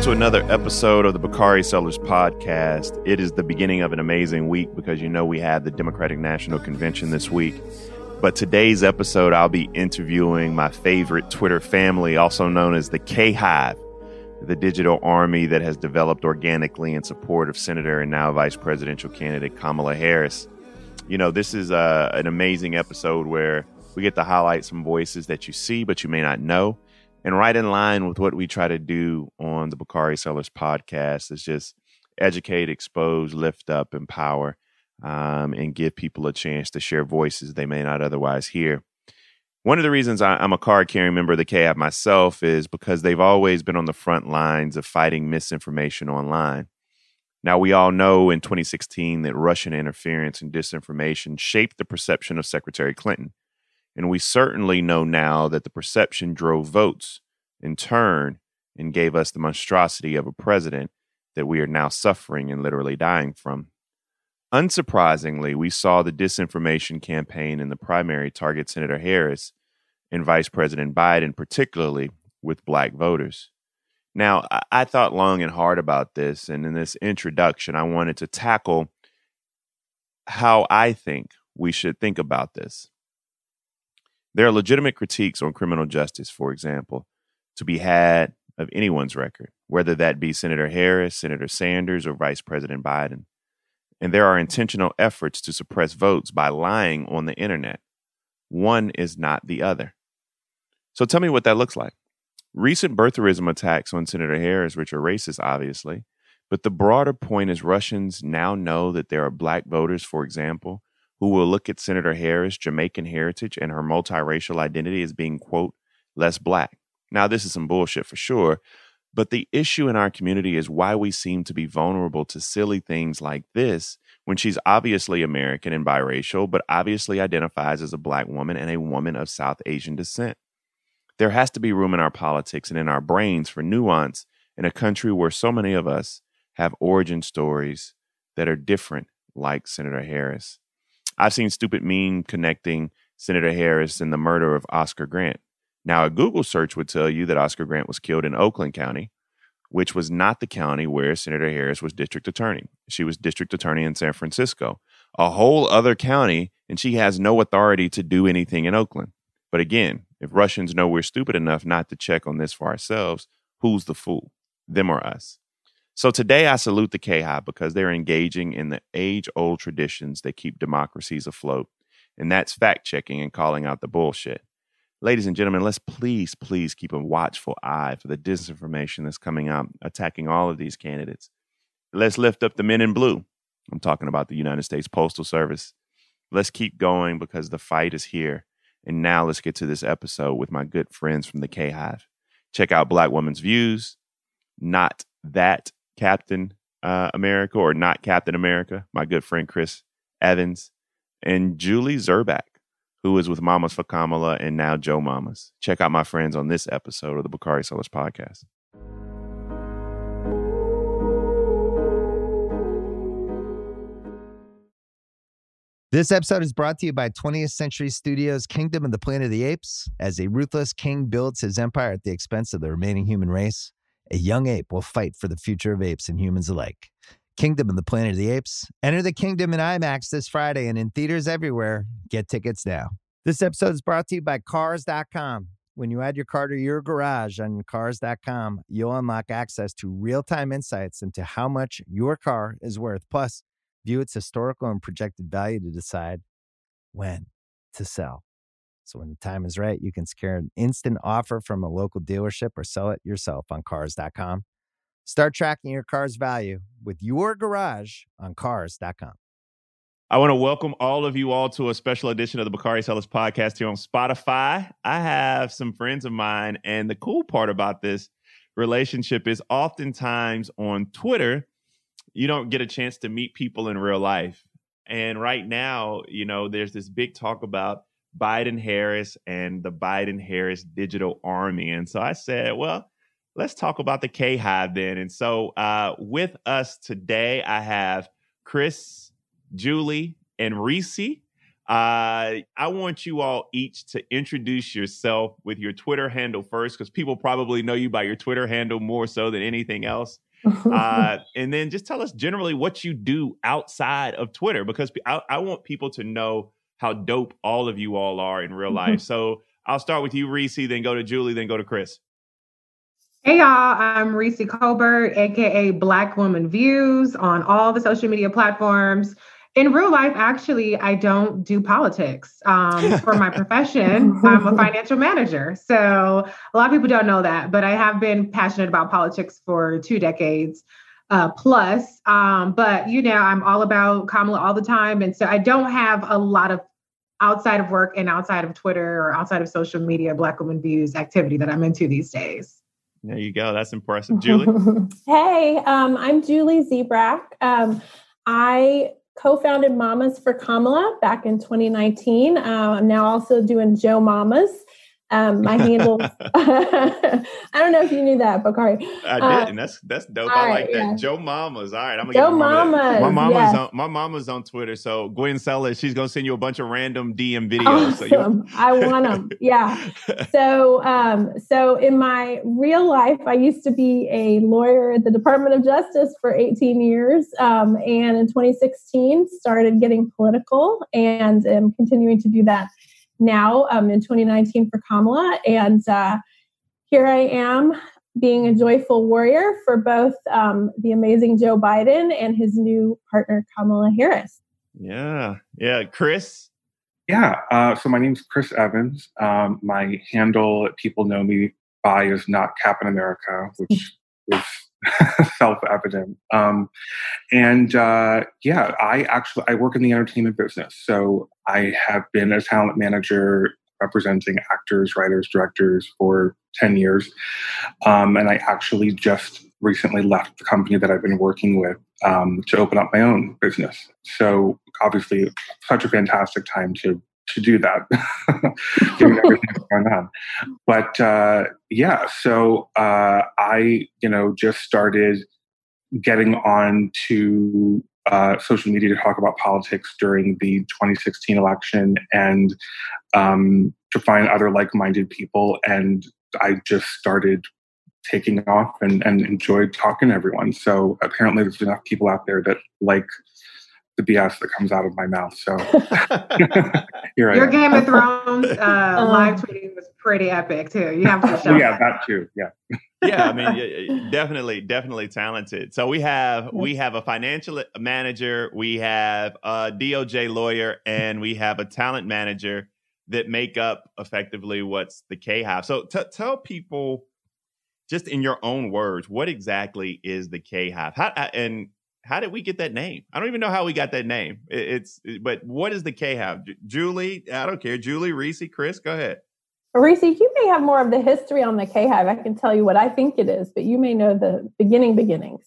Welcome to another episode of the Bakari Sellers Podcast. It is the beginning of an amazing week because you know we have the Democratic National Convention this week. But today's episode, I'll be interviewing my favorite Twitter family, also known as the K Hive, the digital army that has developed organically in support of Senator and now Vice Presidential candidate Kamala Harris. You know, this is uh, an amazing episode where we get to highlight some voices that you see but you may not know and right in line with what we try to do on the Bakari Sellers podcast is just educate, expose, lift up, empower, um, and give people a chance to share voices they may not otherwise hear. One of the reasons I, am a card carrying member of the K Hive myself is because they've always been on the front lines of fighting misinformation online. Now, we all know in 2016 that Russian interference and disinformation shaped the perception of Secretary Clinton. And we certainly know now that the perception drove votes in turn and gave us the monstrosity of a president that we are now suffering and literally dying from. Unsurprisingly, we saw the disinformation campaign in the primary target Senator Harris and Vice President Biden, particularly with black voters. Now, I thought long and hard about this, and in this introduction, I wanted to tackle how I think we should think about this. There are legitimate critiques on criminal justice, for example, to be had of anyone's record, whether that be Senator Harris, Senator Sanders, or Vice President Biden. And there are intentional efforts to suppress votes by lying on the internet. One is not the other. So tell me what that looks like. Recent birtherism attacks on Senator Harris, which are racist, obviously, but the broader point is Russians now know that there are black voters, for example, who will look at Senator Harris' Jamaican heritage and her multiracial identity as being, quote, less black. Now, this is some bullshit for sure, but the issue in our community is why we seem to be vulnerable to silly things like this when she's obviously American and biracial, but obviously identifies as a black woman and a woman of South Asian descent. There has to be room in our politics and in our brains for nuance in a country where so many of us have origin stories that are different, like Senator Harris. I've seen stupid meme connecting Senator Harris and the murder of Oscar Grant. Now, a Google search would tell you that Oscar Grant was killed in Oakland County, which was not the county where Senator Harris was district attorney. She was district attorney in San Francisco, a whole other county, and she has no authority to do anything in Oakland. But again, if Russians know we're stupid enough not to check on this for ourselves, who's the fool? Them or us? So today I salute the K Hive because they're engaging in the age old traditions that keep democracies afloat. And that's fact checking and calling out the bullshit. Ladies and gentlemen, let's please, please keep a watchful eye for the disinformation that's coming out, attacking all of these candidates. Let's lift up the men in blue. I'm talking about the United States Postal Service. Let's keep going because the fight is here. And now let's get to this episode with my good friends from the K Hive. Check out Black Woman's Views, Not That Captain uh, America or not Captain America, my good friend Chris Evans, and Julie Zebrak, who is with Mamas for Kamala and now Joe Mamas. Check out my friends on this episode of the Bakari Sellers podcast. This episode is brought to you by 20th Century Studios' Kingdom of the Planet of the Apes. As a ruthless king builds his empire at the expense of the remaining human race, a young ape will fight for the future of apes and humans alike. Kingdom of the Planet of the Apes. Enter the kingdom in IMAX this Friday and in theaters everywhere. Get tickets now. This episode is brought to you by Cars.com. When you add your car to your garage on Cars.com, you'll unlock access to real time insights into how much your car is worth. Plus, view its historical and projected value to decide when to sell. So when the time is right, you can secure an instant offer from a local dealership or sell it yourself on cars.com. Start tracking your car's value with your garage on cars.com. I want to welcome all of you all to a special edition of the Bakari Sellers podcast here on Spotify. I have some friends of mine, and the cool part about this relationship is oftentimes on Twitter, you don't get a chance to meet people in real life. And right now, you know, there's this big talk about Biden Harris and the Biden Harris digital army. And so I said, well, let's talk about the K Hive then. And so uh, with us today, I have Chris, Julie, and Reese. Uh, I want you all each to introduce yourself with your Twitter handle first, because people probably know you by your Twitter handle more so than anything else. uh, and then just tell us generally what you do outside of Twitter, because I, I want people to know how dope all of you all are in real life. so I'll start with you, Reese, then go to Julie, then go to Chris. Hey y'all, I'm Reese Colbert, aka Black Woman Views on all the social media platforms. In real life, actually, I don't do politics. Um, for my profession, I'm a financial manager. So a lot of people don't know that, but I have been passionate about politics for two decades uh, plus. Um, but you know, I'm all about Kamala all the time, and so I don't have a lot of outside of work and outside of Twitter or outside of social media Black Woman Views activity that I'm into these days. There you go. That's impressive, Julie. hey, um, I'm Julie Zebrak. Um, I co-founded Mamas for Kamala back in 2019. Uh, I'm now also doing Joe Mamas. Um, my handle. I don't know if you knew that, Bakari. I uh, didn't. That's that's dope. I like that. Yeah. Joe Mamas. All right, I'm gonna Joe Mamas. My mama's yes. on my mama's on Twitter. So Gwen Sellers, she's gonna send you a bunch of random DM videos. Awesome. So I want them. Yeah. so um, so in my real life, I used to be a lawyer at the Department of Justice for 18 years, um, and in 2016 started getting political, and am continuing to do that now um, in 2019 for Kamala. And uh, here I am being a joyful warrior for both um, the amazing Joe Biden and his new partner, Kamala Harris. Yeah. Yeah. Chris? Yeah. Uh, so my name's Chris Evans. Um, my handle people know me by is not Captain America, which is self-evident. Um, and uh, yeah, I actually I work in the entertainment business, so I have been a talent manager representing actors, writers, directors for ten years, um, and I actually just recently left the company that I've been working with um, to open up my own business. So obviously, such a fantastic time to to do that, given everything going on. But uh, yeah, so uh, I, you know, just started getting on to uh, social media to talk about politics during the 2016 election and um, to find other like-minded people. And I just started taking off and, and enjoyed talking to everyone. So apparently there's enough people out there that like the BS that comes out of my mouth. So here Your Game of Thrones uh, uh, live tweeting was pretty epic too. You have to show. yeah, that too. Yeah. yeah, I mean, definitely, definitely talented. So we have we have a financial manager, we have a DOJ lawyer, and we have a talent manager that make up effectively what's the K Hive. So t- tell people, just in your own words, what exactly is the K Hive? How and how did we get that name? I don't even know how we got that name. It's but what is the K Hive? Julie, I don't care. Julie, Reese, Chris, go ahead. Reese, you may have more of the history on the K Hive. I can tell you what I think it is, but you may know the beginning beginnings.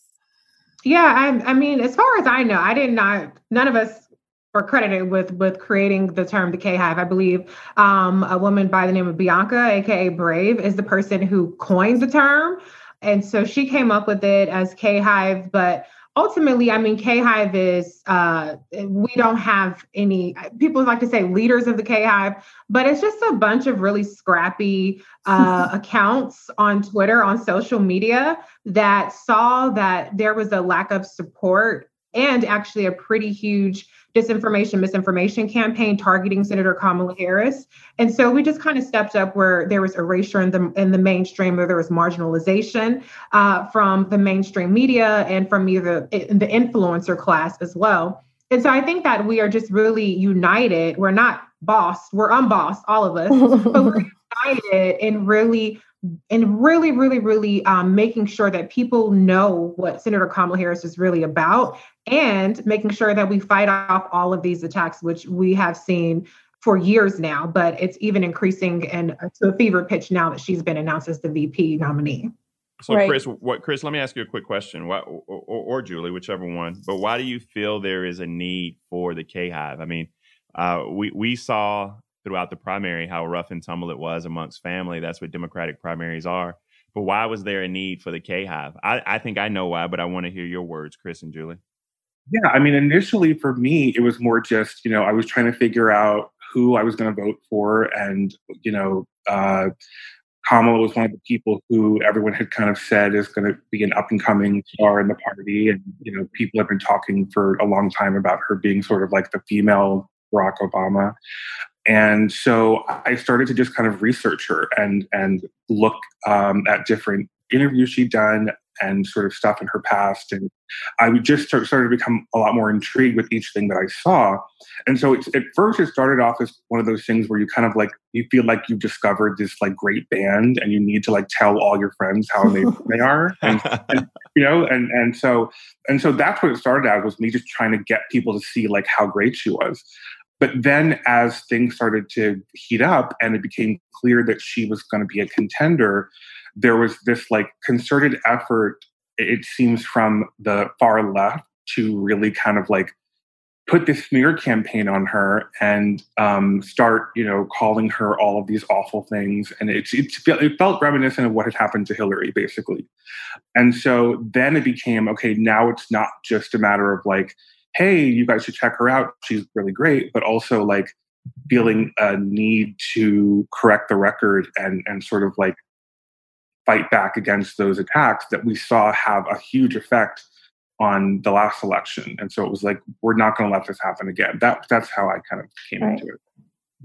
Yeah, I, I mean, as far as I know, I did not. None of us are credited with with creating the term the K Hive. I believe um, a woman by the name of Bianca, aka Brave, is the person who coined the term, and so she came up with it as K Hive, but ultimately, I mean, K Hive is, uh, we don't have any, people like to say leaders of the K Hive, but it's just a bunch of really scrappy uh, accounts on Twitter, on social media that saw that there was a lack of support and actually a pretty huge disinformation, misinformation campaign targeting Senator Kamala Harris. And so we just kind of stepped up where there was erasure in the in the mainstream, where there was marginalization uh, from the mainstream media and from either the influencer class as well. And so I think that we are just really united. We're not boss, we're unbossed, all of us, but we're united in really and really, really, really um, making sure that people know what Senator Kamala Harris is really about and making sure that we fight off all of these attacks, which we have seen for years now, but it's even increasing and uh, to a fever pitch now that she's been announced as the VP nominee. So, right. Chris, what Chris? Let me ask you a quick question, why, or, or, or, Julie, whichever one. But why do you feel there is a need for the K Hive? I mean, uh, we we saw throughout the primary how rough and tumble it was amongst family. That's what Democratic primaries are. But why was there a need for the K Hive? I, I think I know why, but I want to hear your words, Chris and Julie. Yeah, I mean, initially for me, it was more just, you know, I was trying to figure out who I was going to vote for. And, you know, uh, Kamala was one of the people who everyone had kind of said is going to be an up and coming star in the party. And, you know, people have been talking for a long time about her being sort of like the female Barack Obama. And so I started to just kind of research her and and look um, at different interviews she'd done and sort of stuff in her past. And I would just start, started to become a lot more intrigued with each thing that I saw. And so it, at first it started off as one of those things where you kind of like, you feel like you've discovered this like great band and you need to like tell all your friends how amazing they are. And, and, you know, and, and so, and so that's what it started as was me just trying to get people to see like how great she was. But then as things started to heat up and it became clear that she was going to be a contender, there was this like concerted effort, it seems, from the far left to really kind of like put this smear campaign on her and um, start, you know, calling her all of these awful things. And it, it, it felt reminiscent of what had happened to Hillary, basically. And so then it became okay, now it's not just a matter of like, hey, you guys should check her out. She's really great, but also like feeling a need to correct the record and and sort of like fight back against those attacks that we saw have a huge effect on the last election. And so it was like, we're not going to let this happen again. That that's how I kind of came right. into it.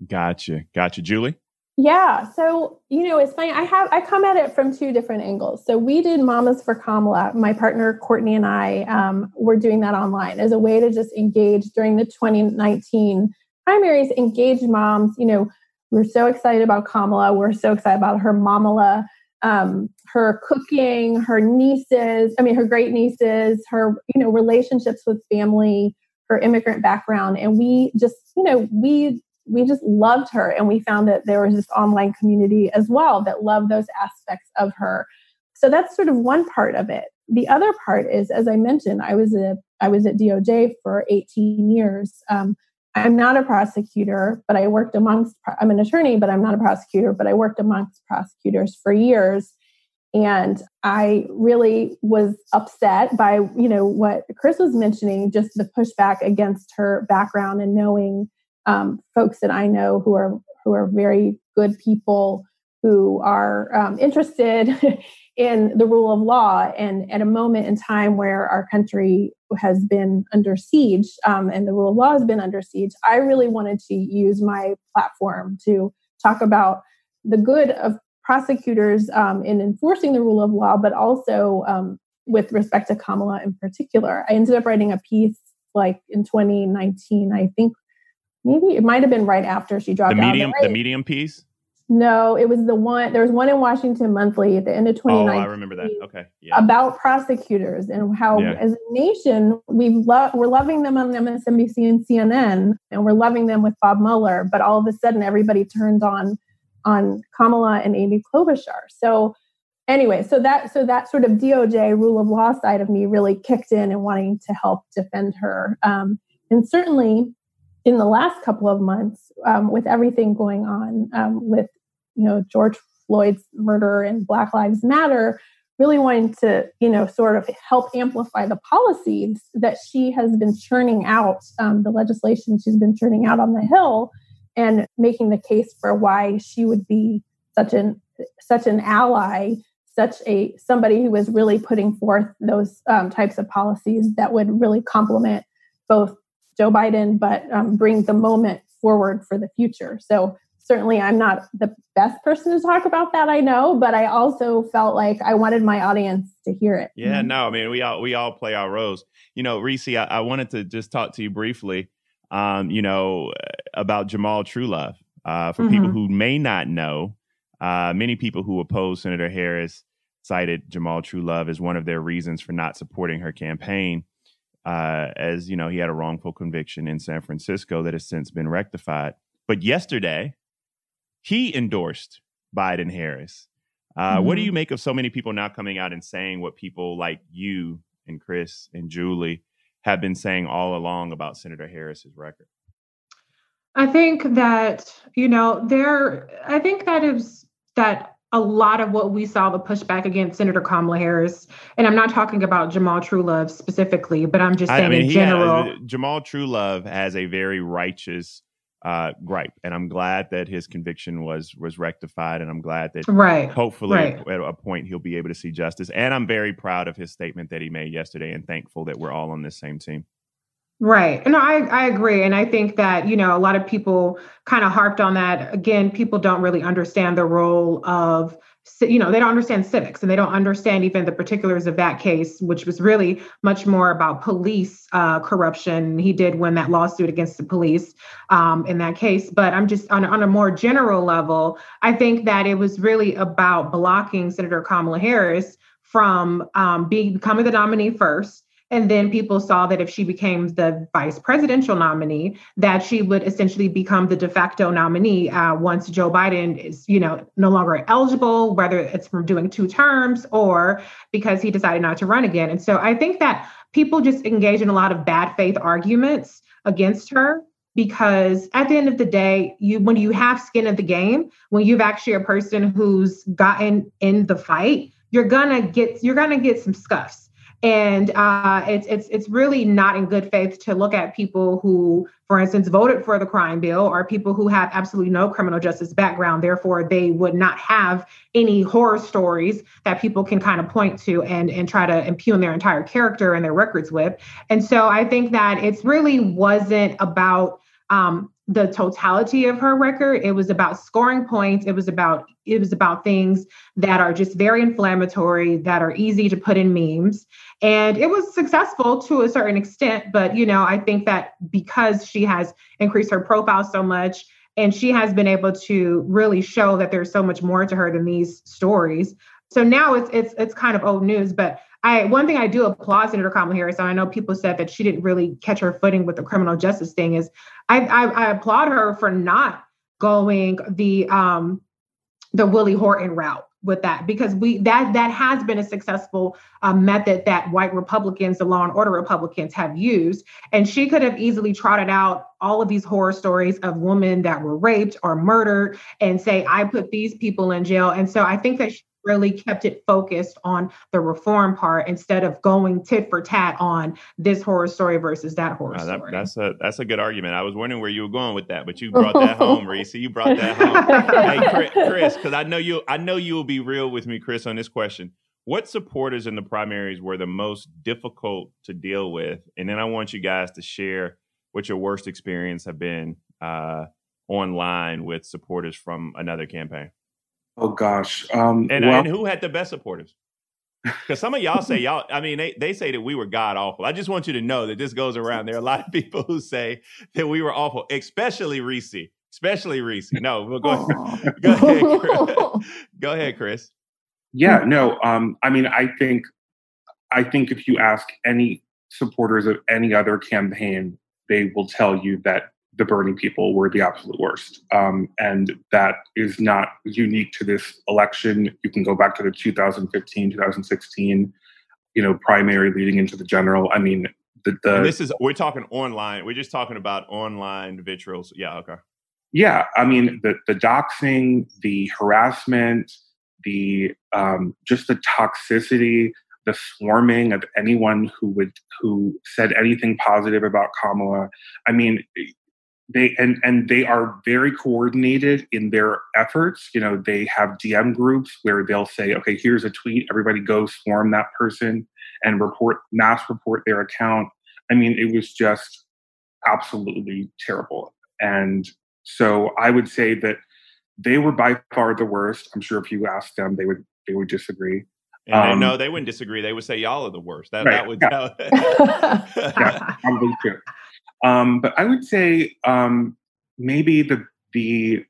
Gotcha. Gotcha. Julie? Yeah. So, you know, it's funny. I have, I come at it from two different angles. So we did Mamas for Kamala. My partner, Courtney, and I um, were doing that online as a way to just engage during the 2019 primaries, engage moms. You know, we're so excited about Kamala. We're so excited about her Mamala um, her cooking, her nieces, I mean, her great nieces, her, you know, relationships with family, her immigrant background. And we just, you know, we, we just loved her. And we found that there was this online community as well that loved those aspects of her. So that's sort of one part of it. The other part is, as I mentioned, I was a, I was at DOJ for 18 years. Um, I'm not a prosecutor, but I worked amongst, I'm an attorney, but I'm not a prosecutor, but I worked amongst prosecutors for years. And I really was upset by, you know, what Chris was mentioning, just the pushback against her background and knowing um, folks that I know who are who are very good people who are um, interested in the rule of law. And at a moment in time where our country has been under siege um, and the rule of law has been under siege i really wanted to use my platform to talk about the good of prosecutors um, in enforcing the rule of law but also um, with respect to kamala in particular. I ended up writing a piece like in 2019 i think. Maybe it might have been right after she dropped the medium out the medium piece no, it was the one. There was one in Washington Monthly at the end of 2019. Oh, I remember that. Okay, yeah. About prosecutors and how, yeah. as a nation, we love we're loving them on MSNBC and CNN, and we're loving them with Bob Mueller. But all of a sudden, everybody turned on on Kamala and Amy Klobuchar. So anyway, so that so that sort of DOJ rule of law side of me really kicked in and wanting to help defend her. Um, and certainly in the last couple of months, um, with everything going on um, with you know George Floyd's murder and Black Lives Matter, really wanting to you know sort of help amplify the policies that she has been churning out, um, the legislation she's been churning out on the Hill, and making the case for why she would be such an such an ally such a somebody who was really putting forth those um, types of policies that would really complement both Joe Biden, but um, bring the moment forward for the future. So certainly I'm not the best person to talk about that, I know, but I also felt like I wanted my audience to hear it. Yeah, no, I mean we all we all play our roles. You know, Reese, I, I wanted to just talk to you briefly, um, you know, about Jamal Trulove. Uh, for mm-hmm. people who may not know, uh, many people who oppose Senator Harris cited Jamal Trulove as one of their reasons for not supporting her campaign. Uh, as you know, he had a wrongful conviction in San Francisco that has since been rectified. But yesterday, he endorsed Biden Harris. Uh, mm-hmm. What do mm-hmm. you make of so many people now coming out and saying what people like you and Chris and Julie have been saying all along about Senator Harris's record? I think that, you know, there, I think that is that a lot of what we saw the pushback against Senator Kamala Harris. And I'm not talking about Jamal Trulove specifically, but I'm just saying I mean, in general. Has, Jamal Trulove has a very righteous uh, gripe, and I'm glad that his conviction was was rectified, and I'm glad that right, hopefully right. at a point he'll be able to see justice. And I'm very proud of his statement that he made yesterday, and thankful that we're all on this same team. Right. No, I, I agree. And I think that, you know, a lot of people kind of harped on that. Again, people don't really understand the role of, you know, they don't understand civics and they don't understand even the particulars of that case, which was really much more about police uh, corruption. He did win that lawsuit against the police um, in that case. But I'm just on, on a more general level, I think that it was really about blocking Senator Kamala Harris from um, being becoming the nominee first and then people saw that if she became the vice presidential nominee, that she would essentially become the de facto nominee uh, once Joe Biden is, you know, no longer eligible, whether it's from doing two terms or because he decided not to run again. And so I think that people just engage in a lot of bad faith arguments against her because at the end of the day you when you have skin in the game when you've actually a person who's gotten in the fight you're gonna get you're gonna get some scuffs and uh, it's it's it's really not in good faith to look at people who, for instance, voted for the crime bill, or people who have absolutely no criminal justice background. Therefore, they would not have any horror stories that people can kind of point to and and try to impugn their entire character and their records with. And so, I think that it's really wasn't about um, the totality of her record it was about scoring points it was about it was about things that are just very inflammatory that are easy to put in memes. And it was successful to a certain extent but you know i think that because she has increased her profile so much and she has been able to really show that there's so much more to her than these stories. So now it's it's it's kind of old news but I one thing I do applaud Senator Kamala Harris, and I know people said that she didn't really catch her footing with the criminal justice thing. Is I I, I applaud her for not going the um the Willie Horton route with that because we that that has been a successful uh, method that white Republicans, the law and order Republicans, have used. And she could have easily trotted out all of these horror stories of women that were raped or murdered and say, "I put these people in jail." And so I think that she really kept it focused on the reform part instead of going tit for tat on this horror story versus that horror that, story. That's a that's a good argument. I was wondering where you were going with that, but you brought that home, Reese. You brought that home. hey, Chris, because I know you I know you will be real with me, Chris, on this question. What supporters in the primaries were the most difficult to deal with? And then I want you guys to share what your worst experience have been uh, online with supporters from another campaign. Oh gosh. Um, and, well, and who had the best supporters? Because some of y'all say y'all, I mean, they, they say that we were god awful. I just want you to know that this goes around. There are a lot of people who say that we were awful, especially Reese. Especially Reese. No, we'll go, ahead. go ahead. Chris. go ahead, Chris. Yeah, no. Um, I mean, I think, I think if you ask any supporters of any other campaign, they will tell you that the Bernie people were the absolute worst. Um, and that is not unique to this election. You can go back to the 2015, 2016, you know, primary leading into the general. I mean, the, the this is we're talking online. We're just talking about online vitriol. Yeah, okay. Yeah, I mean the the doxing, the harassment, the um, just the toxicity, the swarming of anyone who would who said anything positive about Kamala. I mean, they and and they are very coordinated in their efforts you know they have dm groups where they'll say okay here's a tweet everybody go swarm that person and report mass report their account i mean it was just absolutely terrible and so i would say that they were by far the worst i'm sure if you asked them they would they would disagree and um, no, they wouldn't disagree. They would say y'all are the worst. That, right, that would yeah. yeah, probably true. Um, but I would say um, maybe the the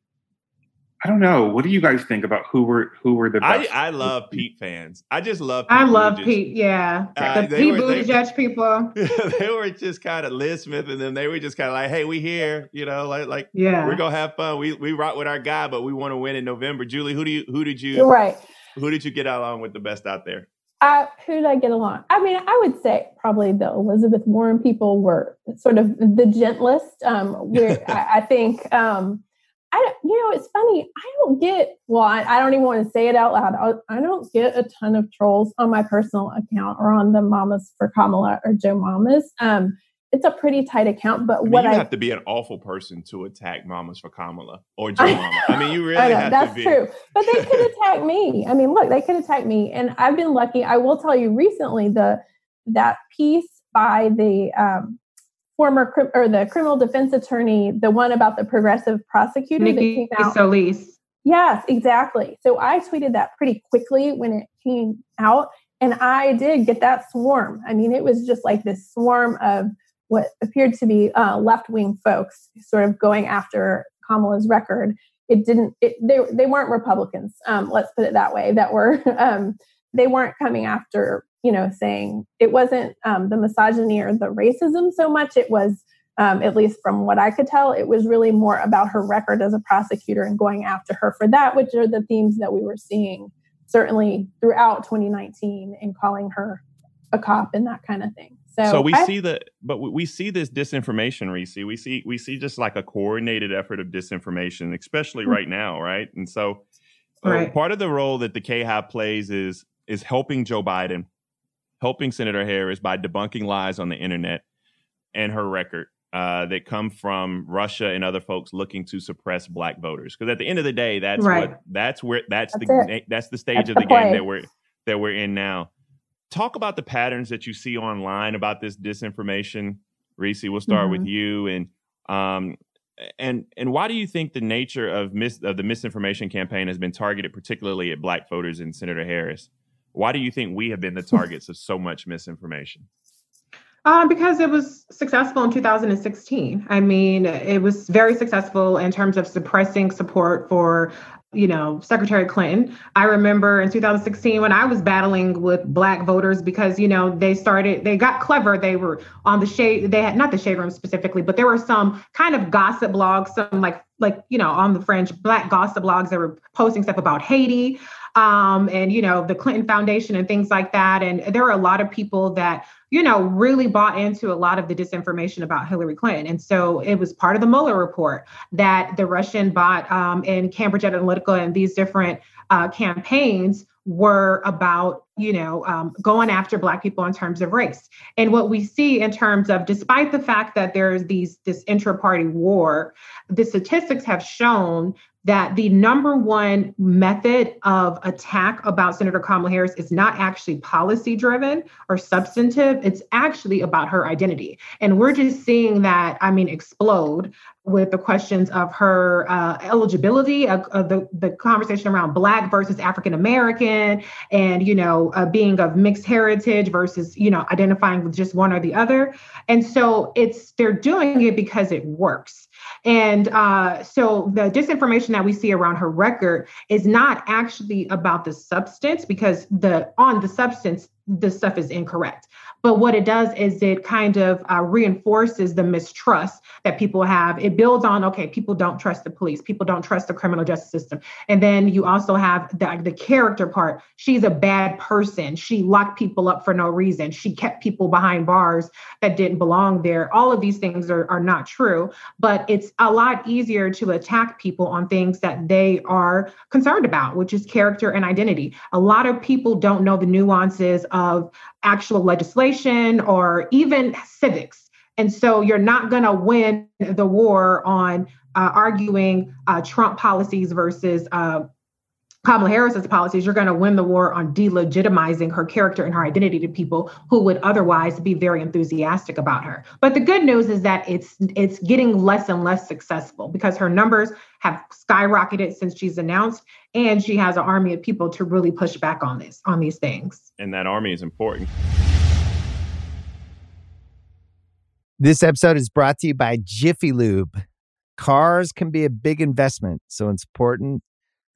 I don't know. What do you guys think about who were who were the best? I, I love Pete fans. I just love. Pete I love Buttigieg. Pete. Yeah, uh, the Pete Buttigieg people. they were just kind of Liz Smith, and then they were just kind of like, "Hey, we here, you know, like like yeah, we're gonna have fun. We we rock with our guy, but we want to win in November." Julie, who do you who did you right? Who did you get along with the best out there? Uh, who did I get along? I mean, I would say probably the Elizabeth Warren people were sort of the gentlest. Um, where I, I, think um, I, you know, it's funny. I don't get, well, I, I don't even want to say it out loud. I, I, don't get a ton of trolls on my personal account or on the Mamas for Kamala or Joe Mamas. Um, it's a pretty tight account, but I mean, what you I have to be an awful person to attack Mamas for Kamala or Joe Mama. I mean, you really I know, have that's to be. true. But they could attack me. I mean, look, they could attack me, and I've been lucky. I will tell you, recently the that piece by the um, former or the criminal defense attorney, the one about the progressive prosecutor Nikki that came out. Solis. Yes, exactly. So I tweeted that pretty quickly when it came out, and I did get that swarm. I mean, it was just like this swarm of what appeared to be uh, left wing folks, sort of going after Kamala's record. It didn't. It, they they weren't Republicans. Um, let's put it that way. That were um, they weren't coming after you know, saying it wasn't um, the misogyny or the racism so much. It was, um, at least from what I could tell, it was really more about her record as a prosecutor and going after her for that, which are the themes that we were seeing certainly throughout 2019 and calling her a cop and that kind of thing. So, so we I, see the, but we see this disinformation, Reese. We see we see just like a coordinated effort of disinformation, especially mm-hmm. right now, right? And so, uh, part of the role that the K Hive plays is is helping Joe Biden helping Senator Harris by debunking lies on the internet and her record uh, that come from Russia and other folks looking to suppress black voters. Because at the end of the day, that's right. what that's where that's, that's the it. that's the stage that's of the, the game that we're that we're in now. Talk about the patterns that you see online about this disinformation. Reese, we'll start mm-hmm. with you and um, and and why do you think the nature of mis- of the misinformation campaign has been targeted particularly at black voters and Senator Harris? Why do you think we have been the targets of so much misinformation? Uh, because it was successful in 2016. I mean, it was very successful in terms of suppressing support for you know, Secretary Clinton. I remember in 2016 when I was battling with black voters because, you know, they started, they got clever. They were on the shade, they had not the shade room specifically, but there were some kind of gossip blogs, some like, like, you know, on the fringe black gossip blogs that were posting stuff about Haiti um, and you know the Clinton Foundation and things like that. And there are a lot of people that you know really bought into a lot of the disinformation about Hillary Clinton. And so it was part of the Mueller report that the Russian bot um, Cambridge Analytica and these different uh, campaigns were about you know um, going after black people in terms of race and what we see in terms of despite the fact that there's these this intra-party war the statistics have shown that the number one method of attack about Senator Kamala Harris is not actually policy driven or substantive. It's actually about her identity. And we're just seeing that, I mean, explode with the questions of her uh, eligibility, of, of, the, the conversation around Black versus African American, and, you know, uh, being of mixed heritage versus, you know, identifying with just one or the other. And so it's, they're doing it because it works. And uh, so the disinformation that we see around her record is not actually about the substance because the on the substance the stuff is incorrect. But what it does is it kind of uh, reinforces the mistrust that people have. It builds on, okay, people don't trust the police, people don't trust the criminal justice system. And then you also have the, the character part. She's a bad person. She locked people up for no reason. She kept people behind bars that didn't belong there. All of these things are, are not true, but it's a lot easier to attack people on things that they are concerned about, which is character and identity. A lot of people don't know the nuances of actual legislation or even civics. And so you're not going to win the war on uh, arguing uh, Trump policies versus uh, Kamala Harris's policies. You're going to win the war on delegitimizing her character and her identity to people who would otherwise be very enthusiastic about her. But the good news is that it's it's getting less and less successful because her numbers have skyrocketed since she's announced, and she has an army of people to really push back on this on these things. And that army is important. This episode is brought to you by Jiffy Lube. Cars can be a big investment, so it's important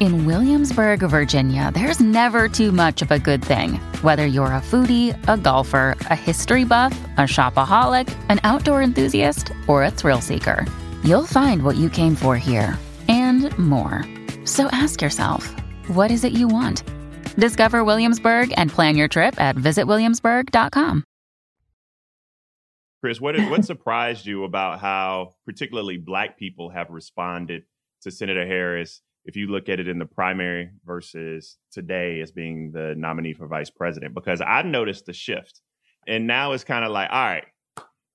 In Williamsburg, Virginia, there's never too much of a good thing. Whether you're a foodie, a golfer, a history buff, a shopaholic, an outdoor enthusiast, or a thrill seeker, you'll find what you came for here and more. So ask yourself, what is it you want? Discover Williamsburg and plan your trip at visitwilliamsburg.com. Chris, what what surprised you about how particularly black people have responded to Senator Harris if you look at it in the primary versus today as being the nominee for vice president? Because I've noticed the shift. And now it's kind of like, all right,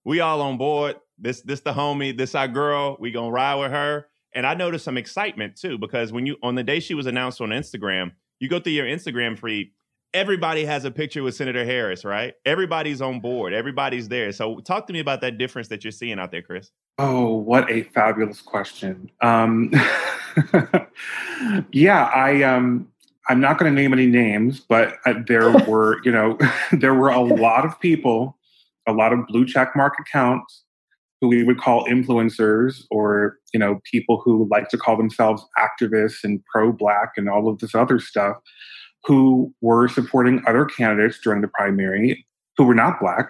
we all on board. This this the homie, this our girl. We gonna ride with her. And I noticed some excitement too, because when you on the day she was announced on Instagram, you go through your Instagram feed, everybody has a picture with Senator Harris, right? Everybody's on board, everybody's there. So talk to me about that difference that you're seeing out there, Chris. Oh, what a fabulous question. Um, yeah, I um, I'm not going to name any names, but uh, there were, you know, there were a lot of people, a lot of blue check mark accounts who we would call influencers or, you know, people who like to call themselves activists and pro-black and all of this other stuff who were supporting other candidates during the primary who were not black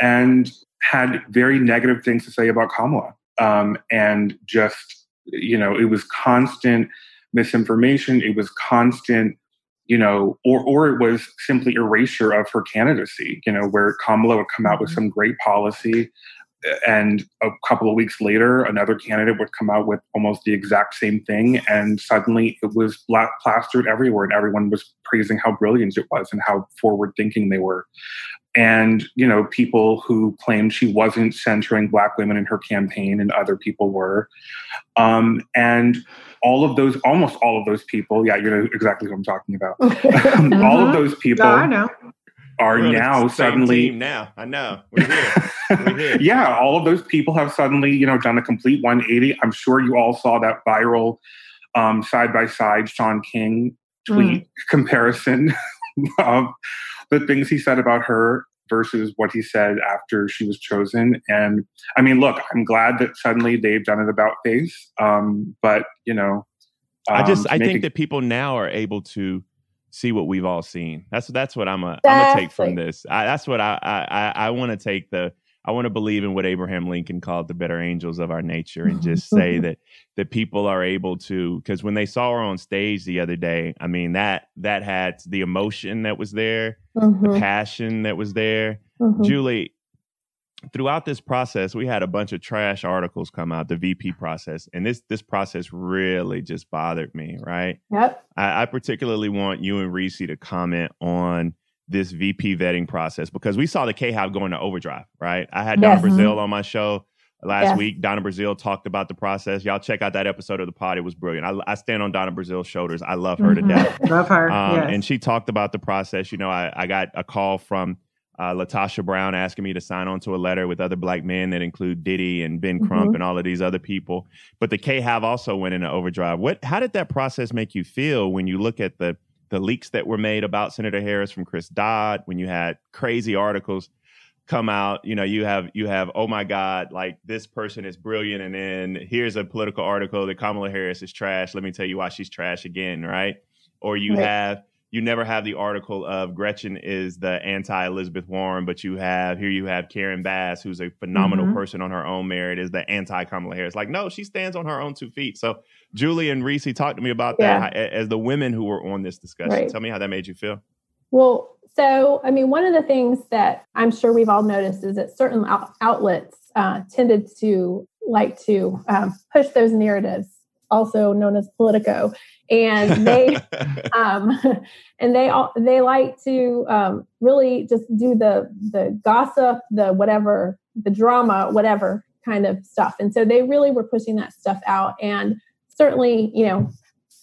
and had very negative things to say about Kamala. Um, and just, you know, it was constant misinformation. It was constant, you know, or, or it was simply erasure of her candidacy, you know, where Kamala would come out with mm-hmm. some great policy and a couple of weeks later another candidate would come out with almost the exact same thing. And suddenly it was black plastered everywhere and everyone was praising how brilliant it was and how forward thinking they were. And you know people who claimed she wasn't centering black women in her campaign and other people were. Um, and all of those almost all of those people yeah you know exactly what i'm talking about. All of uh-huh. those people no, I know are now suddenly now. I know we're here. we're here. yeah, all of those people have suddenly you know done a complete 180. I'm sure you all saw that viral side by side Shaun King tweet mm. comparison of the things he said about her versus what he said after she was chosen. And I mean, look, I'm glad that suddenly they've done it about face. Um, but you know, um, I just I think it, that people now are able to see what we've all seen. That's that's what I'm a. I'm gonna take from this. I, that's what I I I want to take the I want to believe in what Abraham Lincoln called the better angels of our nature and just say that that people are able to because when they saw her on stage the other day, I mean that that had the emotion that was there, mm-hmm. the passion that was there. Mm-hmm. Julie, throughout this process, we had a bunch of trash articles come out, the VP process, and this this process really just bothered me. Right? Yep. I, I particularly want you and Reese to comment on this VP vetting process because we saw the K Hive going to overdrive. Right? I had yes. Donna Brazile on my show last yes. week. Donna Brazile talked about the process. Y'all check out that episode of the pod. It was brilliant. I, I stand on Donna Brazile's shoulders. I love her mm-hmm. to death. love her. Um, yes. And she talked about the process. You know, I, I got a call from uh, LaTosha Brown asking me to sign on to a letter with other black men that include Diddy and Ben Crump mm-hmm. and all of these other people. But the K Hive also went into overdrive. What? How did that process make you feel when you look at the the leaks that were made about Senator Harris from Chris Dodd? When you had crazy articles come out, you know, you have you have oh my God, like this person is brilliant, and then here's a political article that Kamala Harris is trash. Let me tell you why she's trash again, right? Or you right. have you never have the article of Gretchen is the anti Elizabeth Warren, but you have here you have Karen Bass, who's a phenomenal mm-hmm. person on her own merit, is the anti Kamala Harris. Like, no, she stands on her own two feet. So Julie and Reese talked to me about yeah. that as the women who were on this discussion. Right. Tell me how that made you feel. Well, so I mean, one of the things that I'm sure we've all noticed is that certain out- outlets uh, tended to like to um, push those narratives, also known as Politico, and they um, and they all they like to um, really just do the the gossip, the whatever, the drama, whatever kind of stuff. And so they really were pushing that stuff out. And certainly, you know,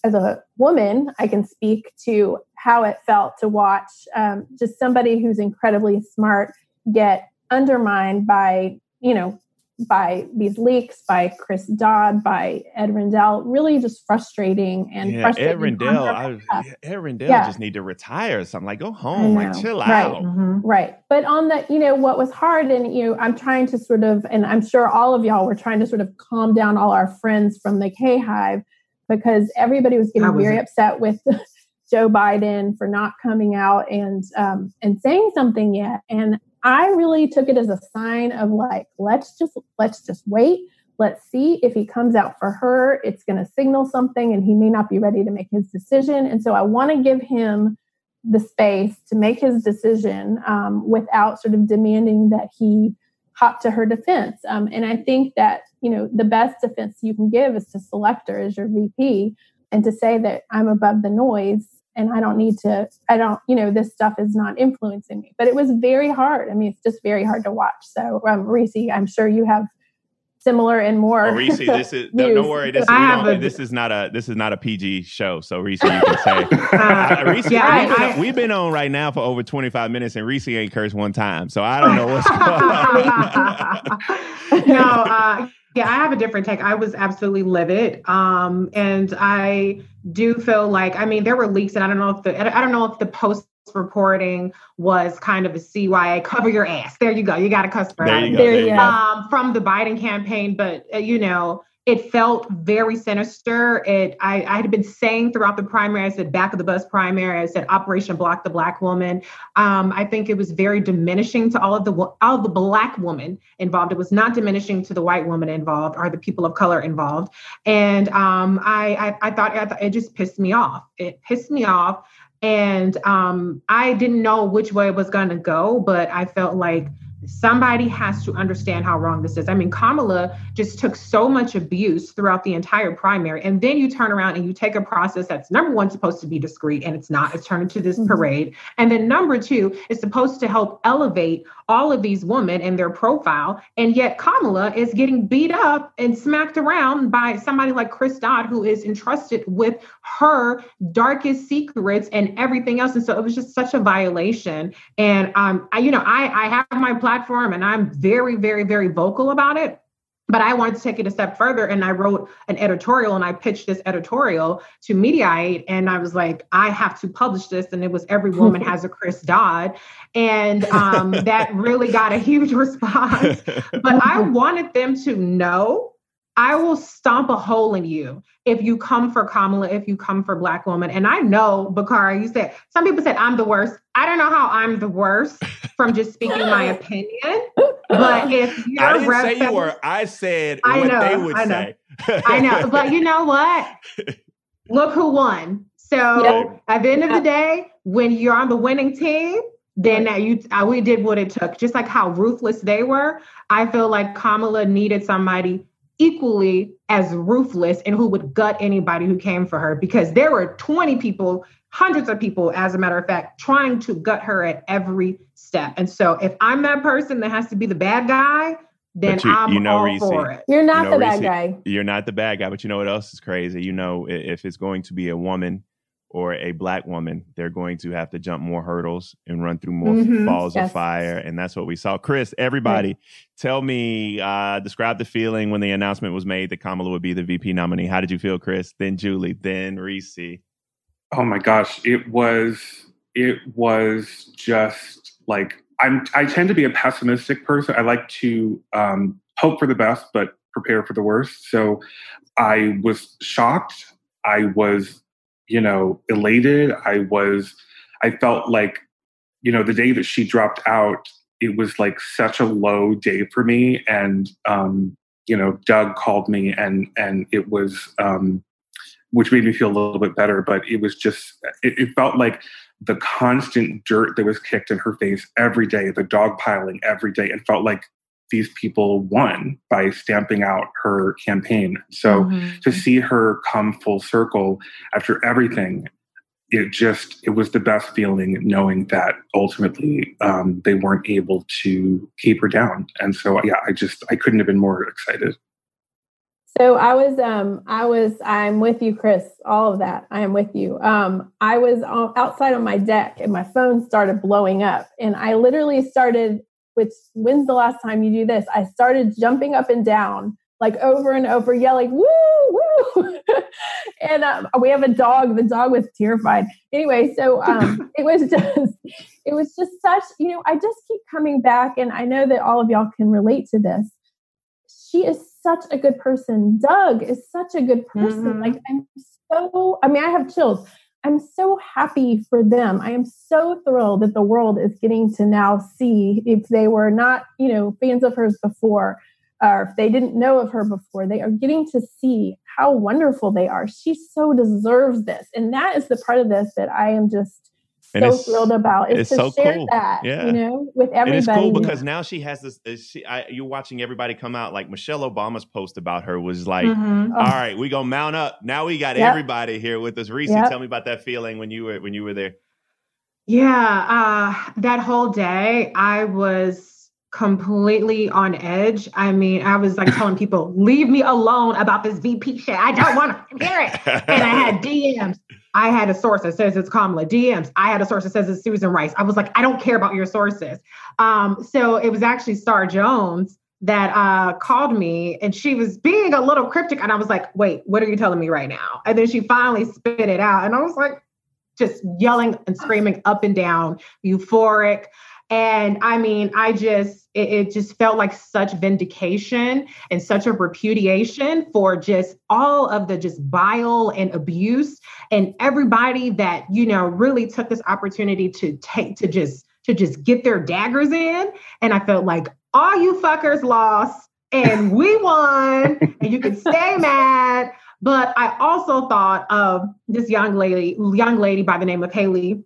as a woman, I can speak to how it felt to watch um, just somebody who's incredibly smart get undermined by you know by these leaks by Chris Dodd, by Ed Rendell, really just frustrating and yeah, frustrating. Ed Rendell, I, Ed Rendell yeah. just need to retire or something. Like go home, like chill right. out. Mm-hmm. Right. But on the, you know, what was hard, and you know, I'm trying to sort of, and I'm sure all of y'all were trying to sort of calm down all our friends from the K Hive because everybody was getting was very it? upset with Joe Biden for not coming out and um, and saying something yet. And I really took it as a sign of like, let's just let's just wait. Let's see if he comes out for her. It's going to signal something, and he may not be ready to make his decision. And so I want to give him the space to make his decision um, without sort of demanding that he hop to her defense. Um, and I think that you know the best defense you can give is to select her as your VP and to say that I'm above the noise and I don't need to, I don't, you know, this stuff is not influencing me. But it was very hard. I mean, it's just very hard to watch. So, um, Reese, I'm sure you have similar and more. Oh, Reese, this is no, don't worry. This, a, this is not a this is not a PG show. So Reese, you can say. uh, Reese, yeah, we've, been, I, we've, been, on right now for over 25 minutes, and Reese ain't cursed one time. So I don't know what's going on. no, uh, yeah, I have a different take. I was absolutely livid. Um, and I do feel like, I mean, there were leaks, and I don't know if the I don't know if the post reporting was kind of a CYA cover your ass. There you go. You got a customer. There you go. There you go. Um, from the Biden campaign, but uh, you know, it felt very sinister. It I, I, had been saying throughout the primary, I said back of the bus primary, I said Operation Block the Black Woman. Um, I think it was very diminishing to all of the all of the black women involved. It was not diminishing to the white woman involved or the people of color involved. And um, I, I, I thought it just pissed me off. It pissed me off, and um, I didn't know which way it was going to go, but I felt like somebody has to understand how wrong this is. I mean, Kamala just took so much abuse throughout the entire primary. And then you turn around and you take a process that's number one, supposed to be discreet, and it's not. It's turned into this mm-hmm. parade. And then number two, is supposed to help elevate all of these women and their profile. And yet Kamala is getting beat up and smacked around by somebody like Chris Dodd, who is entrusted with her darkest secrets and everything else. And so it was just such a violation. And um, I, you know, I, I have my platform and I'm very, very, very vocal about it. But I wanted to take it a step further and I wrote an editorial and I pitched this editorial to Mediaite and I was like, I have to publish this. And it was Every Woman Has a Chris Dodd. And um, that really got a huge response. But I wanted them to know I will stomp a hole in you if you come for Kamala, if you come for Black woman. And I know, Bakari, you said some people said I'm the worst. I don't know how I'm the worst from just speaking my opinion. But if you're I didn't say you were, I said I what know, they would I know. say. I know. But you know what? Look who won. So yep. at the end of the day, when you're on the winning team, then that you uh, we did what it took. Just like how ruthless they were, I feel like Kamala needed somebody equally as ruthless and who would gut anybody who came for her because there were 20 people, hundreds of people, as a matter of fact, trying to gut her at every step. And so if I'm that person that has to be the bad guy, then you, I'm you know, all Reese, for it. You're not you know, the bad Reese, guy. You're not the bad guy, but you know what else is crazy? You know, if it's going to be a woman or a black woman, they're going to have to jump more hurdles and run through more mm-hmm. balls yes. of fire. And that's what we saw. Chris, everybody, right. tell me, uh, describe the feeling when the announcement was made that Kamala would be the VP nominee. How did you feel, Chris? Then Julie, then Reese. Oh my gosh, it was it was just like I'm I tend to be a pessimistic person. I like to um, hope for the best but prepare for the worst. So I was shocked. I was you know, elated. I was, I felt like, you know, the day that she dropped out, it was like such a low day for me. And, um, you know, Doug called me and, and it was, um, which made me feel a little bit better, but it was just, it, it felt like the constant dirt that was kicked in her face every day, the dog piling every day, and felt like these people won by stamping out her campaign. So mm-hmm. to see her come full circle after everything, it just it was the best feeling knowing that ultimately um, they weren't able to keep her down. And so yeah, I just I couldn't have been more excited. So I was, um, I was, I'm with you, Chris. All of that, I am with you. Um, I was outside on my deck, and my phone started blowing up, and I literally started. Which when's the last time you do this? I started jumping up and down, like over and over, yelling "woo, woo!" and um, we have a dog. The dog was terrified. Anyway, so um, it was just, it was just such. You know, I just keep coming back, and I know that all of y'all can relate to this. She is such a good person. Doug is such a good person. Mm-hmm. Like I'm so I mean I have chills. I'm so happy for them. I am so thrilled that the world is getting to now see if they were not, you know, fans of hers before or if they didn't know of her before, they are getting to see how wonderful they are. She so deserves this. And that is the part of this that I am just so thrilled about is to so share cool. that, yeah. you know, with everybody. And it's cool because now she has this. She, I, you're watching everybody come out. Like Michelle Obama's post about her was like, mm-hmm. oh. "All right, we gonna mount up. Now we got yep. everybody here with us." Reese, yep. tell me about that feeling when you were when you were there. Yeah, uh, that whole day I was completely on edge. I mean, I was like telling people, "Leave me alone about this VP shit. I don't want to hear it." And I had DMs I had a source that says it's Kamala. DMs. I had a source that says it's Susan Rice. I was like, I don't care about your sources. Um, so it was actually Star Jones that uh, called me and she was being a little cryptic. And I was like, wait, what are you telling me right now? And then she finally spit it out. And I was like, just yelling and screaming up and down, euphoric. And I mean, I just, it, it, just felt like such vindication and such a repudiation for just all of the just bile and abuse and everybody that, you know, really took this opportunity to take, to just, to just get their daggers in. And I felt like all you fuckers lost and we won and you can stay mad. But I also thought of this young lady, young lady by the name of Haley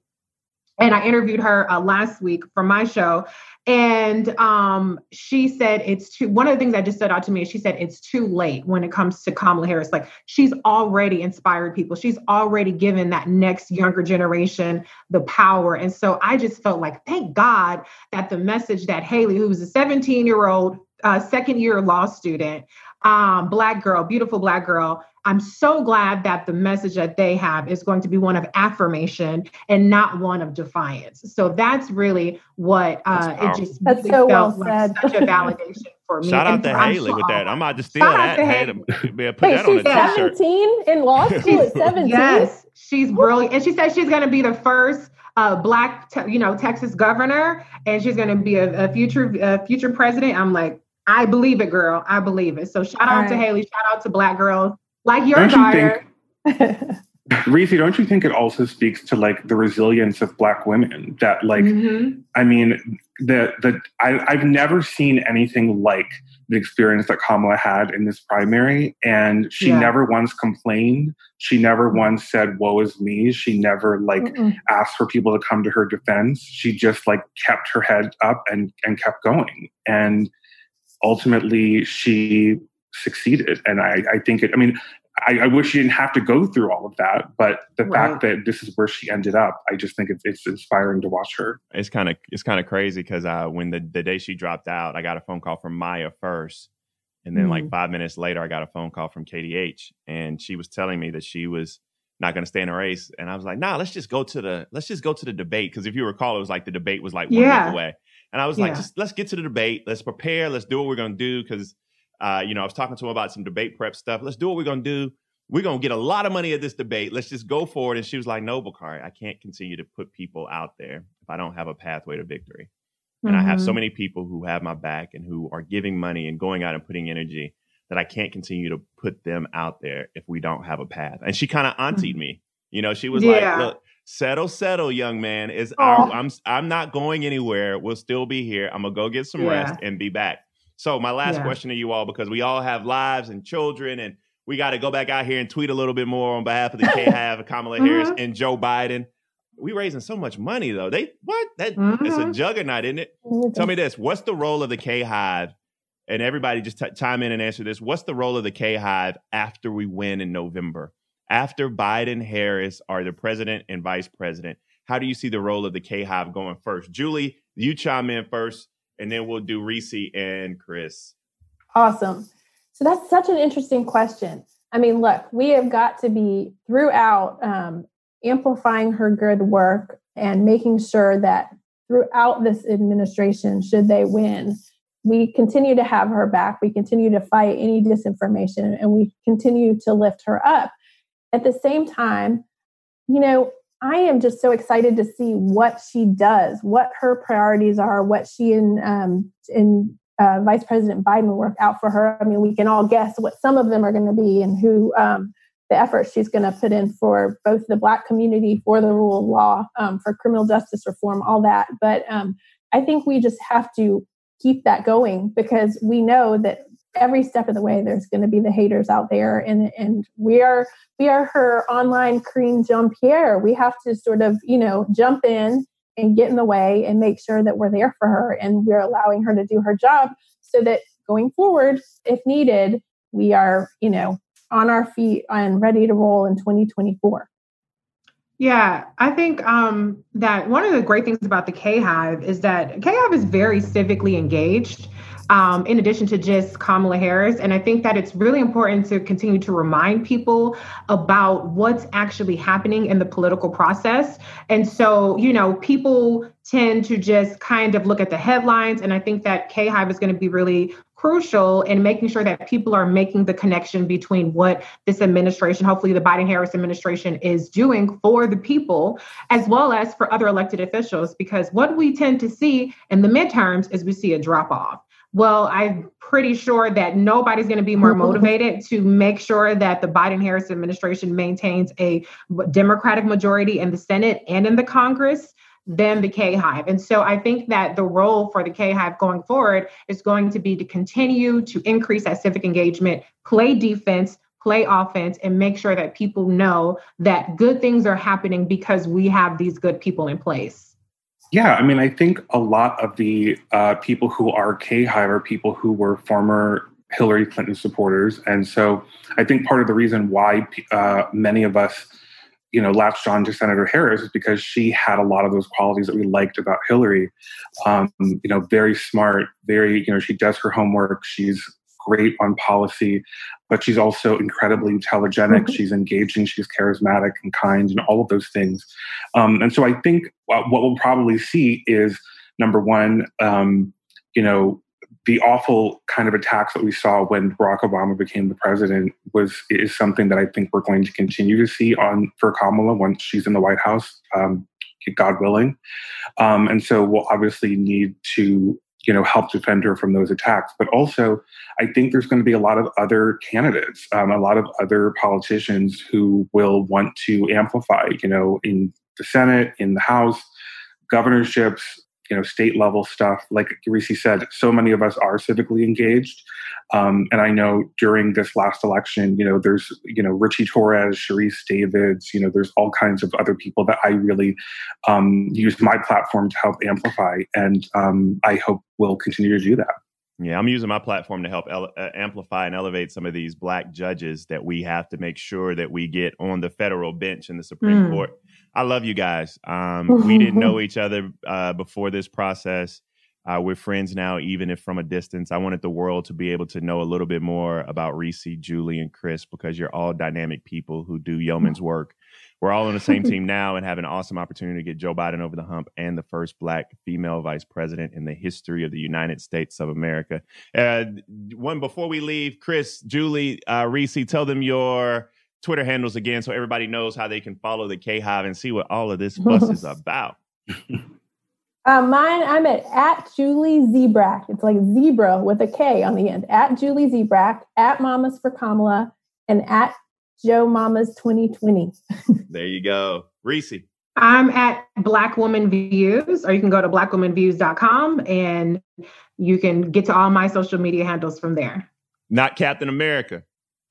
and I interviewed her uh, last week for my show. And um, she said it's too, one of the things that just stood out to me is she said it's too late when it comes to Kamala Harris. Like she's already inspired people, she's already given that next younger generation the power. And so I just felt like, thank God that the message that Haley, who was a 17 year old uh, second year law student, um, black girl, beautiful black girl, I'm so glad that the message that they have is going to be one of affirmation and not one of defiance. So that's really what uh, it just that's really so felt well like such a validation for me. Shout out to Haley with that. I'm about to steal that. Haley. Put Wait, that on a 17 in law school at 17. yes, she's brilliant, and she said she's going to be the first uh, black, te- you know, Texas governor, and she's going to be a, a future a future president. I'm like, I believe it, girl. I believe it. So shout All out right. to Haley. Shout out to Black girls like your don't daughter. You think, Reese, don't you think it also speaks to like the resilience of Black women? That like, mm-hmm. I mean, the the I, I've never seen anything like the experience that Kamala had in this primary, and she yeah. never once complained. She never once said, "Woe is me." She never like Mm-mm. asked for people to come to her defense. She just like kept her head up and and kept going. And ultimately, she succeeded. And I, I think it, I mean, I, I, wish she didn't have to go through all of that, but the right. fact that this is where she ended up, I just think it's, it's inspiring to watch her. It's kind of it's kind of crazy because uh, when the the day she dropped out, I got a phone call from Maya first, and then mm-hmm. like five minutes later, I got a phone call from KDH, and she was telling me that she was not going to stay in a race, and I was like, Nah, let's just go to the let's just go to the debate because if you recall, it was like the debate was like one yeah. week away, and I was yeah. like, just let's get to the debate, let's prepare, let's do what we're going to do because uh, you know, I was talking to him about some debate prep stuff. Let's do what we're gonna do. We're gonna get a lot of money at this debate. Let's just go for it. And she was like, "No, Bakari, I can't continue to put people out there if I don't have a pathway to victory." And mm-hmm. I have so mm-hmm. many people who have my back and who are giving money and going out and putting energy that I can't continue to put them out there if we don't have a path. And she kind of auntied mm-hmm. me. You know, she was yeah. like, "Look, settle, settle, young man. Is I'm I'm not going anywhere. We'll still be here. I'm gonna go get some yeah. rest and be back." So my last yeah. question to you all, because we all have lives and children, and we got to go back out here and tweet a little bit more on behalf of the K have Kamala mm-hmm. Harris and Joe Biden. We raising so much money though. They what? That mm-hmm. it's a mm-hmm. juggernaut, isn't it? Mm-hmm. Tell me this: What's the role of the K Hive? And everybody just t- chime in and answer this. What's the role of the K Hive after we win in November? After Biden, Harris are the president and vice president, how do you see the role of the K Hive going first? Julie, you chime in first, and then we'll do Reese and Chris. Awesome. So that's such an interesting question. I mean, look, we have got to be throughout um, amplifying her good work and making sure that throughout this administration, should they win, we continue to have her back. We continue to fight any disinformation and we continue to lift her up. At the same time, you know, I am just so excited to see what she does, what her priorities are, what she and um, and uh, Vice President Biden work out for her. I mean, we can all guess what some of them are going to be and who um, the efforts she's going to put in for both the Black community, for the rule of law, um, for criminal justice reform, all that. But um, I think we just have to keep that going because we know that every step of the way there's going to be the haters out there and and we are we are her online Karine Jean-Pierre. We have to sort of, you know, jump in and get in the way and make sure that we're there for her and we're allowing her to do her job so that going forward, if needed, we are, you know, on our feet and ready to roll in 2024. Yeah, I think um, that one of the great things about the K Hive is that K Hive is very civically engaged um, in addition to just Kamala Harris. And I think that it's really important to continue to remind people about what's actually happening in the political process. And so, you know, people tend to just kind of look at the headlines. And I think that K Hive is going to be really crucial in making sure that people are making the connection between what this administration, hopefully the Biden Harris administration, is doing for the people, as well as for other elected officials. Because what we tend to see in the midterms is we see a drop off well, I'm pretty sure that nobody's going to be more motivated to make sure that the Biden Harris administration maintains a Democratic majority in the Senate and in the Congress than the K Hive. And so I think that the role for the K Hive going forward is going to be to continue to increase that civic engagement, play defense, play offense, and make sure that people know that good things are happening because we have these good people in place. Yeah, I mean, I think a lot of the uh, people who are K Hive are people who were former Hillary Clinton supporters, and so I think part of the reason why uh, many of us, you know, latched on to Senator Harris is because she had a lot of those qualities that we liked about Hillary. Um, you know, very smart, very you know, she does her homework. She's great on policy, but she's also incredibly intelligent. Mm-hmm. She's engaging, she's charismatic and kind, and all of those things. Um, and so I think what we'll probably see is number one, um, you know, the awful kind of attacks that we saw when Barack Obama became the president was is something that I think we're going to continue to see on for Kamala once she's in the White House, um, God willing. Um, and so we'll obviously need to you know help defend her from those attacks. But also i think there's going to be a lot of other candidates um, a lot of other politicians who will want to amplify you know in the senate in the house governorships you know state level stuff. Like Reese said so many of us are civically engaged. Um, and I know during this last election you know there's you know Richie Torres Sharice Davids you know there's all kinds of other people that I really um, use my platform to help amplify. And um, I hope we'll continue to do that yeah, I'm using my platform to help ele- uh, amplify and elevate some of these black judges that we have to make sure that we get on the federal bench in the Supreme mm. Court. I love you guys. Um, we didn't know each other uh, before this process. Uh, we're friends now, even if from a distance. I wanted the world to be able to know a little bit more about Reese, Julie, and Chris because you're all dynamic people who do yeoman's work we're all on the same team now and have an awesome opportunity to get Joe Biden over the hump and the first black female vice president in the history of the United States of America. Uh, one before we leave, Chris, Julie, uh, Reese, tell them your Twitter handles again so everybody knows how they can follow the K Hive and see what all of this fuss is about. Uh, mine, I'm at at Julie Zebrak. It's like zebra with a K on the end. At Julie Zebrak, at Mamas for Kamala, and at Joe Mamas 2020. there you go. Reese. I'm at Black Woman Views, or you can go to blackwomanviews.com and you can get to all my social media handles from there. Not Captain America.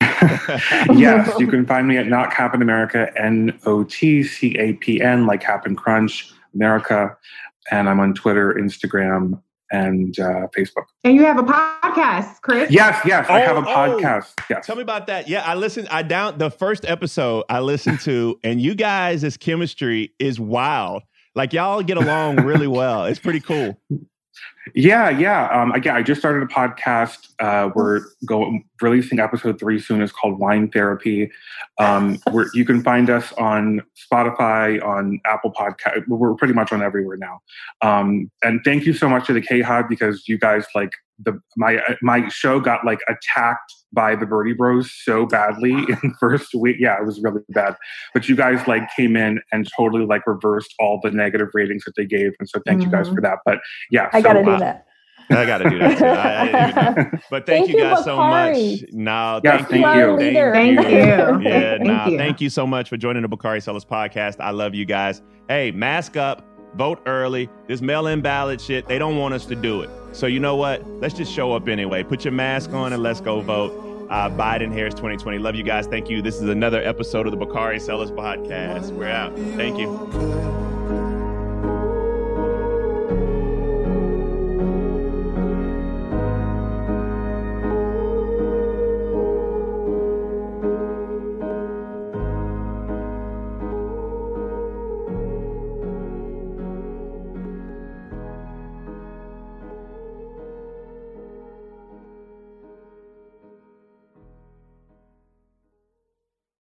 yes, you can find me at Not Captain America, N O T C A P N, like Captain Crunch America. And I'm on Twitter, Instagram, and uh, Facebook. And you have a podcast, Chris? Yes, yes, oh, I have a oh. podcast. Yes. Tell me about that. Yeah, I listened. I down the first episode I listened to, and you guys' this chemistry is wild. Like y'all get along really well. It's pretty cool. Yeah, yeah. Um, again, I just started a podcast. Uh, we're going releasing episode three soon. It's called Wine Therapy. Um, where you can find us on Spotify, on Apple Podcast. We're pretty much on everywhere now. Um, and thank you so much to the K Hub because you guys like the my my show got like attacked by the Bernie Bros so badly in the first week. Yeah, it was really bad. But you guys like came in and totally like reversed all the negative ratings that they gave, and so thank mm-hmm. you guys for that. But yeah, I so, got to do uh, that. I got to do that too. I, I but thank, thank you guys you, so much. No, yeah, thank, thank you. you. Thank you. Thank you. Yeah, thank no, you. thank you so much for joining the Bakari Sellers podcast. I love you guys. Hey, mask up, vote early. This mail-in ballot shit, they don't want us to do it. So you know what? Let's just show up anyway. Put your mask on and let's go vote. Uh, Biden Harris 2020. Love you guys. Thank you. This is another episode of the Bakari Sellers podcast. We're out. Thank you.